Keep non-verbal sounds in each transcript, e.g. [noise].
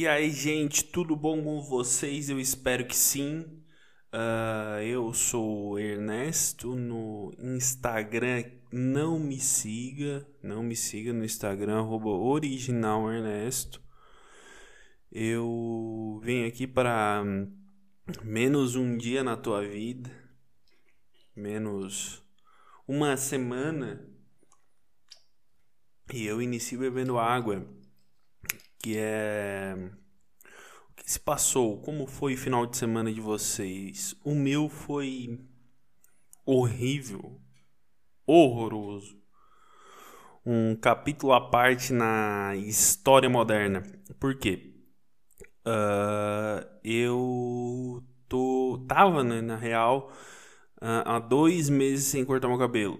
E aí, gente, tudo bom com vocês? Eu espero que sim. Uh, eu sou Ernesto no Instagram. Não me siga, não me siga no Instagram, originalernesto. Eu venho aqui para menos um dia na tua vida, menos uma semana, e eu inicio bebendo água que é o que se passou, como foi o final de semana de vocês? O meu foi horrível, horroroso. Um capítulo à parte na história moderna. Por quê? Uh, eu tô tava né, na real uh, há dois meses sem cortar meu cabelo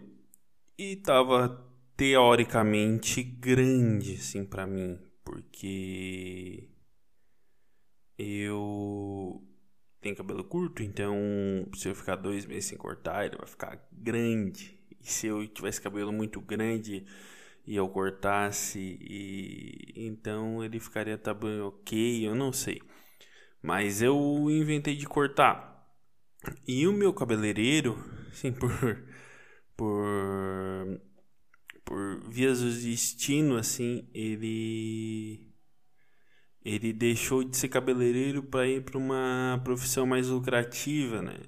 e tava teoricamente grande assim para mim porque eu tenho cabelo curto, então se eu ficar dois meses sem cortar, ele vai ficar grande. E se eu tivesse cabelo muito grande e eu cortasse, e então ele ficaria tamanho ok, eu não sei. Mas eu inventei de cortar. E o meu cabeleireiro, [laughs] sim, por por por vias do destino, assim, ele ele deixou de ser cabeleireiro para ir para uma profissão mais lucrativa, né?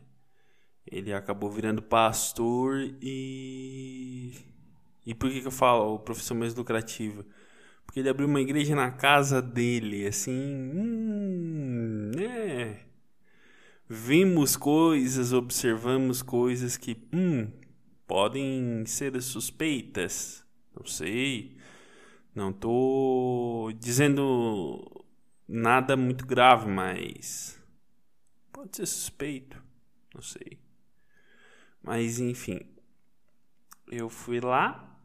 Ele acabou virando pastor e e por que, que eu falo profissão mais lucrativa? Porque ele abriu uma igreja na casa dele, assim, hum, né? Vimos coisas, observamos coisas que, hum, podem ser suspeitas. Não sei. Não tô dizendo nada muito grave, mas pode ser suspeito. Não sei. Mas enfim, eu fui lá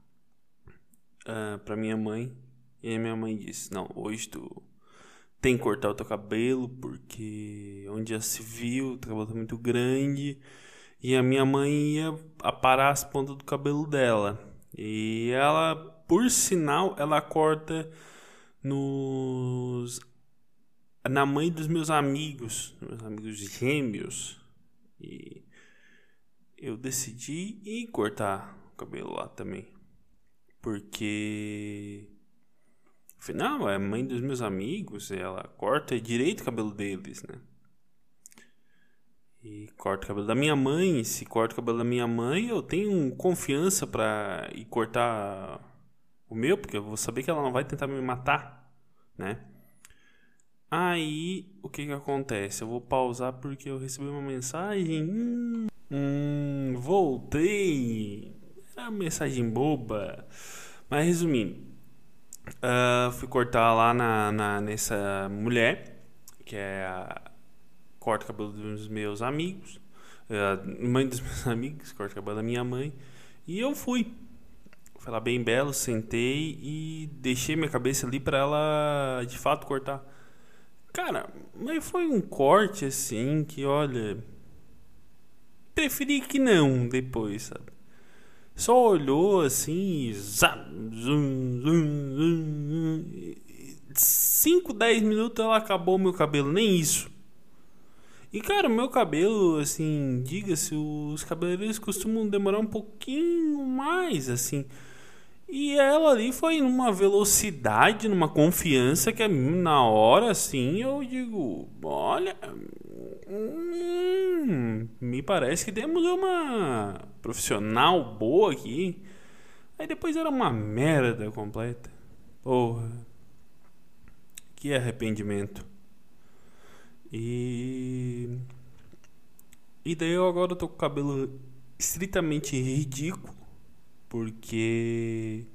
uh, pra minha mãe e a minha mãe disse: Não, hoje tu tem que cortar o teu cabelo porque onde já se viu, o cabelo tá muito grande e a minha mãe ia aparar as pontas do cabelo dela. E ela, por sinal, ela corta nos na mãe dos meus amigos, meus amigos gêmeos. E eu decidi ir cortar o cabelo lá também. Porque afinal, é mãe dos meus amigos, ela corta direito o cabelo deles, né? e corto o cabelo da minha mãe. Se corto o cabelo da minha mãe, eu tenho confiança para ir cortar o meu, porque eu vou saber que ela não vai tentar me matar, né? Aí, o que que acontece? Eu vou pausar porque eu recebi uma mensagem. Hum, hum voltei. Era uma mensagem boba. Mas resumindo, uh, fui cortar lá na, na, nessa mulher, que é a corto o cabelo dos meus amigos, é, mãe dos [laughs] meus amigos, corto o cabelo da minha mãe. E eu fui. Foi lá bem belo, sentei e deixei minha cabeça ali para ela de fato cortar. Cara, mas foi um corte assim que, olha. Preferi que não depois, sabe? Só olhou assim, zap, zum, zum, zum, 5, 10 minutos ela acabou meu cabelo, nem isso. E cara, meu cabelo, assim, diga-se, os cabeleireiros costumam demorar um pouquinho mais, assim. E ela ali foi numa velocidade, numa confiança que na hora, assim, eu digo, olha, hum, me parece que temos uma profissional boa aqui. Aí depois era uma merda completa. Porra. Que arrependimento. E. E daí eu agora tô com o cabelo estritamente ridículo. Porque.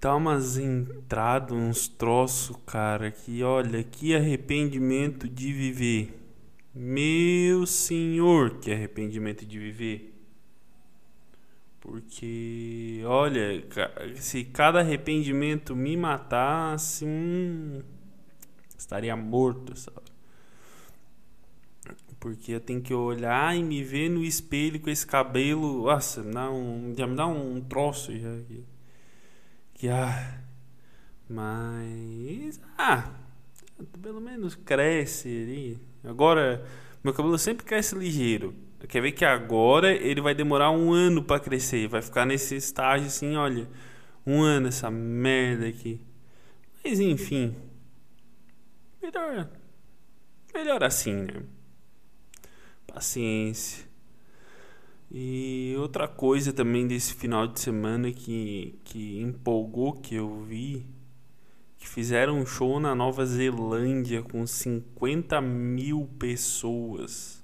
Tá umas entradas, uns troços, cara, que olha, que arrependimento de viver. Meu senhor, que arrependimento de viver. Porque, olha, se cada arrependimento me matasse, hum, estaria morto, sabe? Porque eu tenho que olhar e me ver no espelho com esse cabelo. Nossa, me dá um, já me dá um troço já. Que, que ah, Mas. Ah! Pelo menos cresce ali. Agora, meu cabelo sempre cresce ligeiro. Quer ver que agora ele vai demorar um ano para crescer. Vai ficar nesse estágio assim, olha. Um ano essa merda aqui. Mas enfim. Melhor. Melhor assim, né? Paciência. E outra coisa também desse final de semana que, que empolgou que eu vi que fizeram um show na Nova Zelândia com 50 mil pessoas.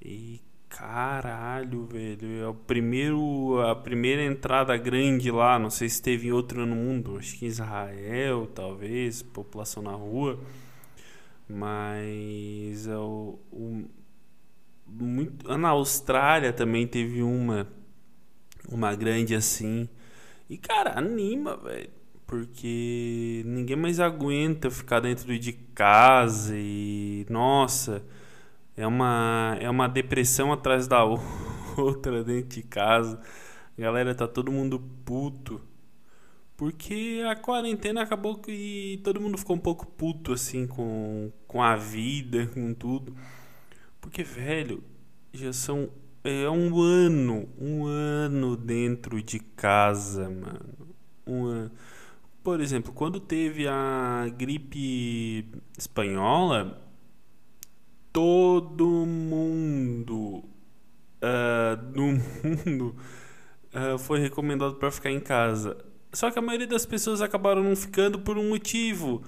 E caralho, velho, é o primeiro a primeira entrada grande lá, não sei se teve outro no mundo, acho que Israel, talvez, população na rua. Mas é o, o muito, na Austrália também teve uma uma grande assim. E cara, anima, velho porque ninguém mais aguenta ficar dentro de casa e nossa, é uma é uma depressão atrás da [laughs] outra dentro de casa. Galera tá todo mundo puto. Porque a quarentena acabou que todo mundo ficou um pouco puto assim com, com a vida, com tudo. Porque, velho, já são. É um ano, um ano dentro de casa, mano. Um ano por exemplo, quando teve a gripe espanhola, todo mundo uh, no mundo uh, foi recomendado para ficar em casa. Só que a maioria das pessoas acabaram não ficando por um motivo.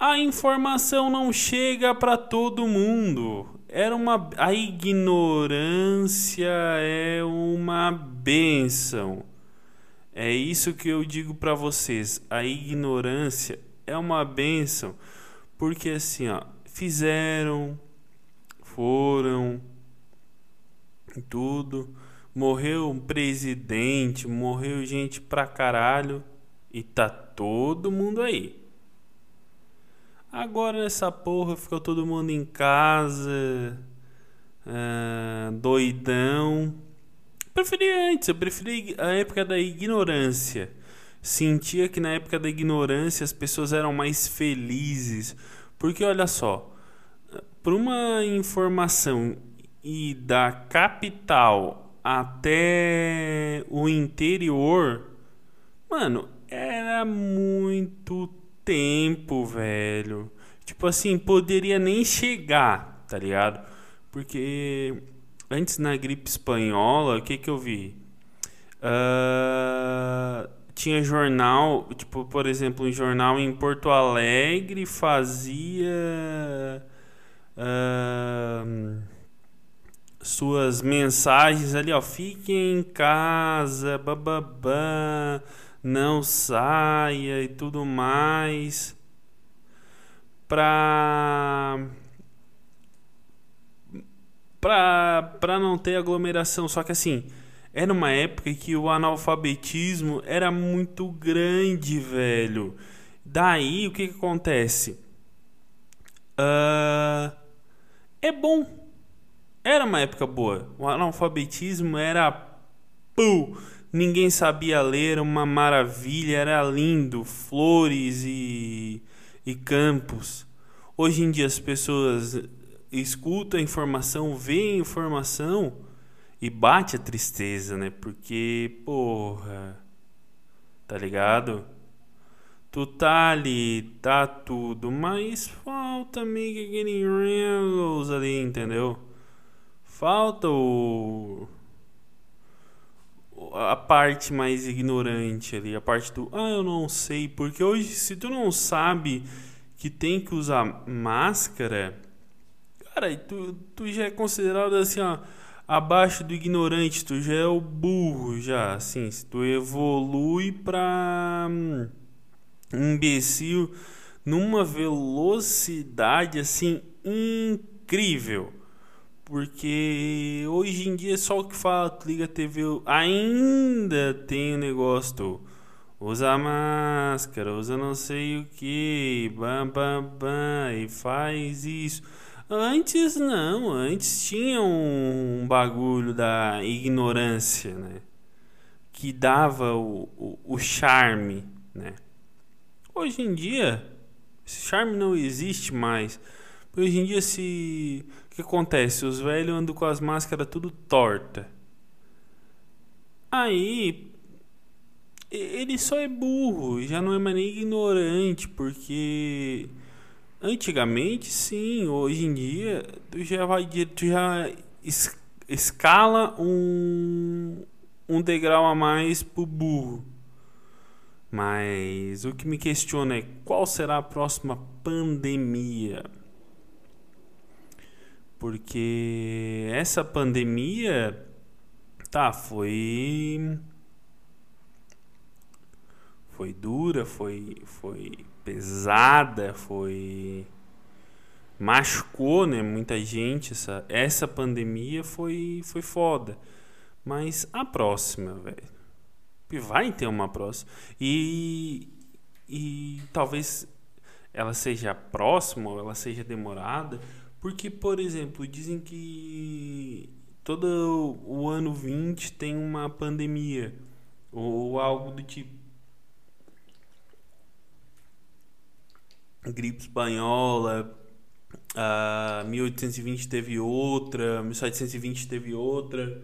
A informação não chega para todo mundo. Era uma a ignorância é uma benção. É isso que eu digo para vocês. A ignorância é uma benção, porque assim, ó, fizeram, foram, tudo, morreu um presidente, morreu gente pra caralho e tá todo mundo aí. Agora nessa porra ficou todo mundo em casa, uh, doidão preferi antes, eu preferi a época da ignorância. Sentia que na época da ignorância as pessoas eram mais felizes. Porque olha só, por uma informação e da capital até o interior, mano, era muito tempo, velho. Tipo assim, poderia nem chegar, tá ligado? Porque antes na gripe espanhola, o que que eu vi? Uh, tinha jornal, tipo, por exemplo, um jornal em Porto Alegre fazia uh, suas mensagens ali, ó, fiquem em casa, bababá, não saia e tudo mais, pra para não ter aglomeração. Só que assim, era uma época que o analfabetismo era muito grande, velho. Daí o que, que acontece? Uh, é bom. Era uma época boa. O analfabetismo era. Pum, ninguém sabia ler, uma maravilha, era lindo. Flores e, e campos. Hoje em dia as pessoas escuta a informação, vê a informação e bate a tristeza, né? Porque, porra, tá ligado? Tu tá ali, tá tudo, mas falta meio que aquele Reynolds ali, entendeu? Falta o a parte mais ignorante ali, a parte do ah, eu não sei, porque hoje se tu não sabe que tem que usar máscara, Cara, tu, tu já é considerado assim, ó, abaixo do ignorante, tu já é o burro, já, assim, se tu evolui pra hum, imbecil numa velocidade, assim, incrível. Porque hoje em dia só o que fala, liga TV, ainda tem o negócio do usa máscara, usa não sei o que, bam, bam, bam, e faz isso. Antes não, antes tinha um bagulho da ignorância, né? Que dava o, o, o charme, né? Hoje em dia, esse charme não existe mais. Hoje em dia, se. O que acontece? Os velhos andam com as máscaras tudo torta. Aí. Ele só é burro, já não é mais nem ignorante, porque. Antigamente, sim, hoje em dia, tu já vai. Tu já es, escala um. Um degrau a mais pro burro. Mas o que me questiona é qual será a próxima pandemia? Porque essa pandemia, tá, foi foi dura, foi foi pesada, foi machucou, né, muita gente essa essa pandemia foi foi foda. Mas a próxima, velho. Vai ter uma próxima. E e talvez ela seja próxima ou ela seja demorada, porque, por exemplo, dizem que todo o ano 20 tem uma pandemia ou algo do tipo. Gripe espanhola, uh, 1820 teve outra, 1720 teve outra.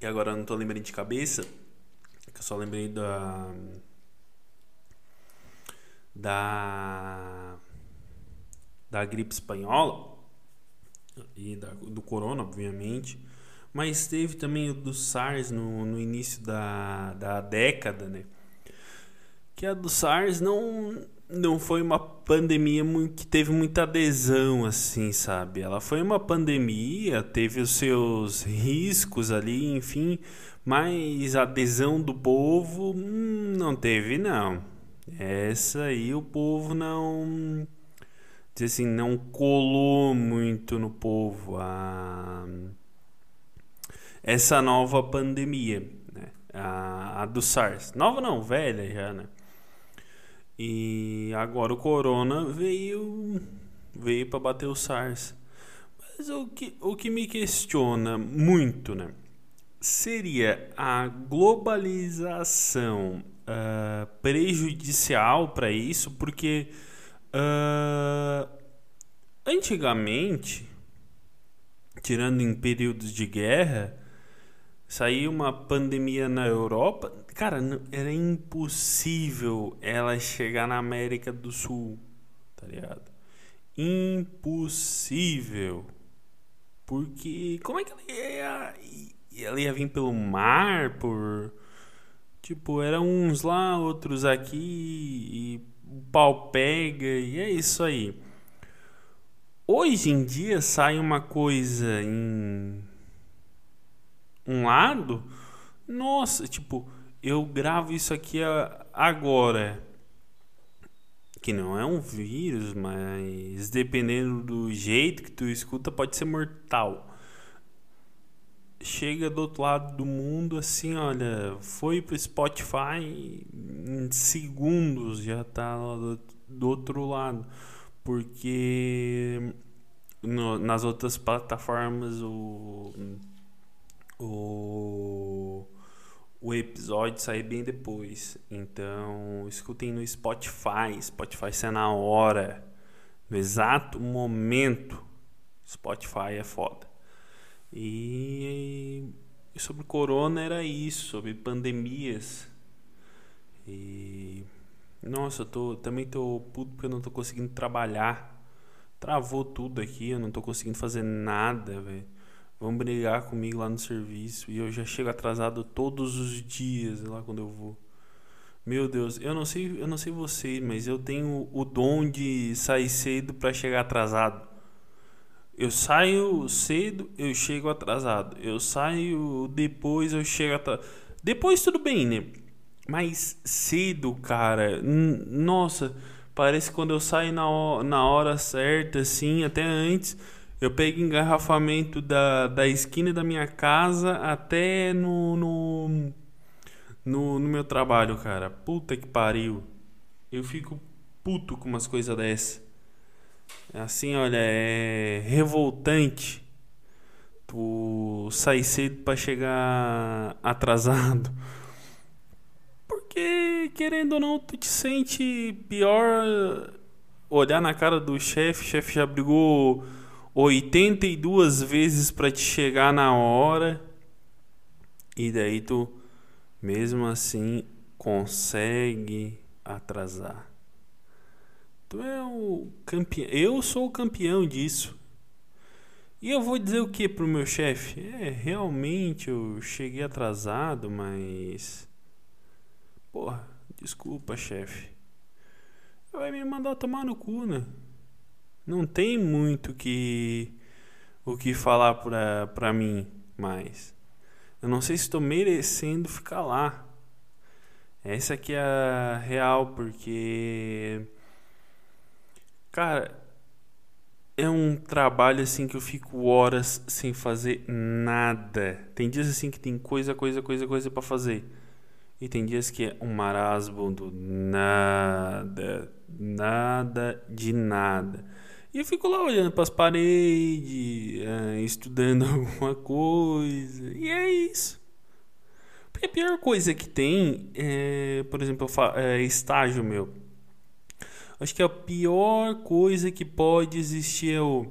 E agora eu não tô lembrando de cabeça, que eu só lembrei da. Da da gripe espanhola e da, do corona, obviamente, mas teve também o do SARS no, no início da, da década, né? Que a do SARS não, não foi uma pandemia que teve muita adesão, assim, sabe? Ela foi uma pandemia, teve os seus riscos ali, enfim, mas a adesão do povo hum, não teve, não. Essa aí o povo não dizer assim, não colou muito no povo a essa nova pandemia, né? a, a do SARS. Nova não, velha já, né? E agora o corona veio veio para bater o SARS. Mas o que, o que me questiona muito, né? Seria a globalização uh, prejudicial para isso, porque Uh, antigamente, tirando em períodos de guerra, saiu uma pandemia na Europa. Cara, era impossível ela chegar na América do Sul, tá ligado? Impossível. Porque como é que ela ia, ela ia vir pelo mar, por tipo, eram uns lá, outros aqui e o pau pega e é isso aí. Hoje em dia sai uma coisa em um lado, nossa, tipo, eu gravo isso aqui agora, que não é um vírus, mas dependendo do jeito que tu escuta, pode ser mortal chega do outro lado do mundo assim, olha, foi pro Spotify em segundos já tá do, outro lado, porque no, nas outras plataformas o o o episódio sai bem depois. Então, escutem no Spotify. Spotify sai na hora, no exato momento. Spotify é foda. E, sobre corona era isso, sobre pandemias. E nossa, eu tô, também tô puto porque eu não tô conseguindo trabalhar. Travou tudo aqui, eu não tô conseguindo fazer nada, velho. Vão brigar comigo lá no serviço e eu já chego atrasado todos os dias lá quando eu vou. Meu Deus, eu não sei, eu não sei você, mas eu tenho o dom de sair cedo para chegar atrasado. Eu saio cedo, eu chego atrasado. Eu saio depois, eu chego atrasado. Depois tudo bem, né? Mas cedo, cara, nossa, parece quando eu saio na hora, na hora certa, assim, até antes. Eu pego engarrafamento da, da esquina da minha casa até no, no, no, no meu trabalho, cara. Puta que pariu. Eu fico puto com umas coisas dessas. Assim, olha, é revoltante tu sair cedo para chegar atrasado. [laughs] Porque, querendo ou não, tu te sente pior olhar na cara do chefe, o chefe já brigou 82 vezes para te chegar na hora. E daí tu mesmo assim consegue atrasar. Tu é o campeão. Eu sou o campeão disso. E eu vou dizer o que pro meu chefe? É, realmente eu cheguei atrasado, mas. Porra, desculpa, chefe. Vai me mandar tomar no cu, né? Não tem muito que o que falar pra, pra mim mais. Eu não sei se estou merecendo ficar lá. Essa aqui é a real, porque. Cara, é um trabalho assim que eu fico horas sem fazer nada. Tem dias assim que tem coisa, coisa, coisa, coisa para fazer. E tem dias que é um marasmo do nada, nada de nada. E eu fico lá olhando para as paredes, uh, estudando [laughs] alguma coisa. E é isso. Porque a pior coisa que tem é, por exemplo, é estágio meu. Acho que a pior coisa que pode existir é o.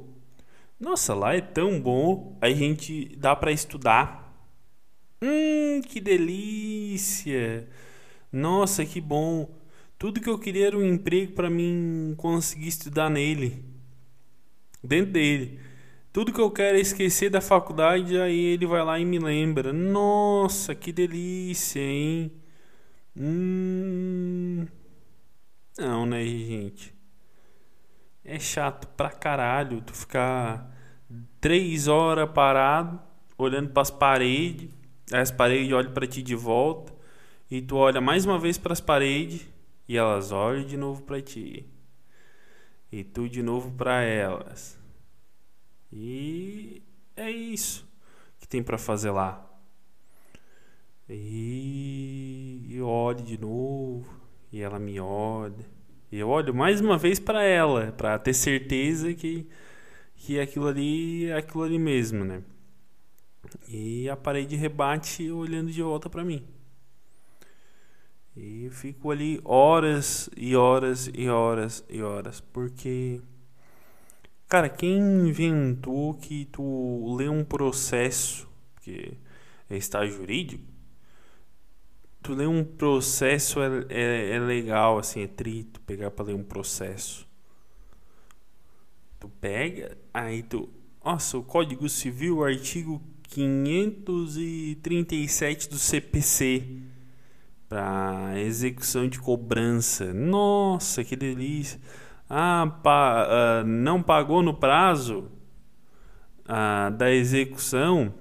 Nossa, lá é tão bom, a gente dá para estudar. Hum, que delícia! Nossa, que bom! Tudo que eu queria era um emprego para mim conseguir estudar nele dentro dele. Tudo que eu quero é esquecer da faculdade, aí ele vai lá e me lembra. Nossa, que delícia, hein? Hum... Não, né, gente? É chato pra caralho tu ficar três horas parado, olhando para as paredes, as paredes olham para ti de volta, e tu olha mais uma vez para as paredes e elas olham de novo para ti e tu de novo para elas. E é isso que tem para fazer lá. E eu olho de novo e ela me olha. E eu olho mais uma vez para ela, para ter certeza que que aquilo ali é aquilo ali mesmo, né? E a parede rebate olhando de volta para mim. E fico ali horas e horas e horas e horas, porque cara, quem inventou que tu lê um processo, que é estágio jurídico, tu lê um processo é, é, é legal, assim, é trito pegar para ler um processo. Tu pega, aí tu, nossa, o Código Civil, artigo 537 do CPC para execução de cobrança. Nossa, que delícia! Ah, pa, uh, não pagou no prazo uh, da execução,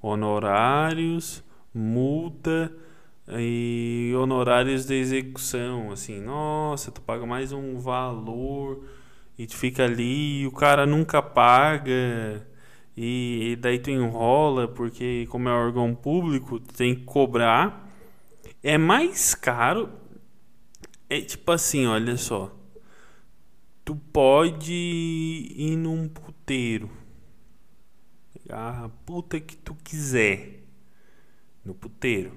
honorários, multa e honorários de execução. Assim, nossa, tu paga mais um valor e tu fica ali e o cara nunca paga. E, e daí tu enrola porque como é órgão público, tu tem que cobrar é mais caro. É tipo assim, olha só. Tu pode ir num puteiro. A puta que tu quiser. No puteiro.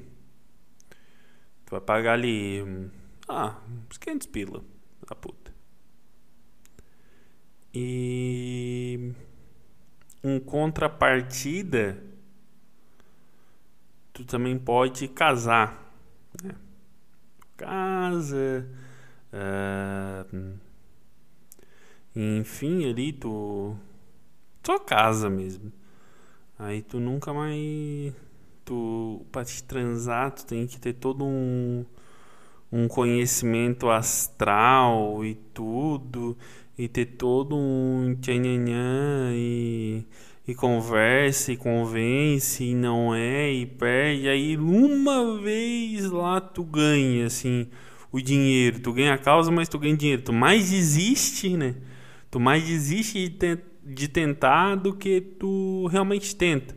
Tu vai pagar ali. Ah, uns 500 pila. A puta. E. Um contrapartida. Tu também pode casar né? Casa. Uh, enfim, ali tu. Só casa mesmo. Aí tu nunca mais. Tu. Pra te transar, tu tem que ter todo um. Um conhecimento astral e tudo. E ter todo um tchanhanhã e e conversa e convence e não é e perde. Aí uma vez lá tu ganha assim o dinheiro, tu ganha a causa, mas tu ganha dinheiro. Tu mais desiste, né? Tu mais desiste de, de tentar do que tu realmente tenta.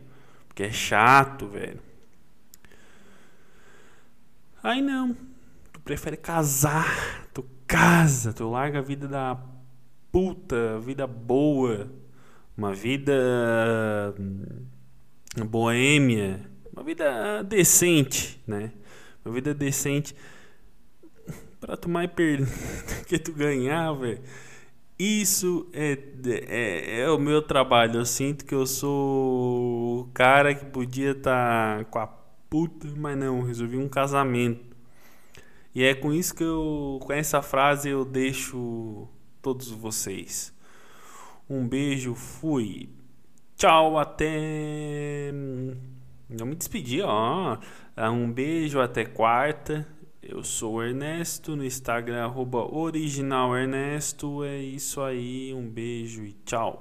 Porque é chato, velho. Aí não. Tu prefere casar. Tu casa, tu larga a vida da puta, vida boa uma vida hum, boêmia, uma vida decente, né? Uma vida decente para tu mais perder [laughs] que tu ganhar, velho. Isso é, é, é o meu trabalho. Eu sinto que eu sou o cara que podia estar tá com a puta, mas não, resolvi um casamento. E é com isso que eu, com essa frase eu deixo todos vocês. Um beijo, fui. Tchau, até. Não me despedi, ó. Um beijo, até quarta. Eu sou o Ernesto, no Instagram, arroba original Ernesto. É isso aí, um beijo e tchau.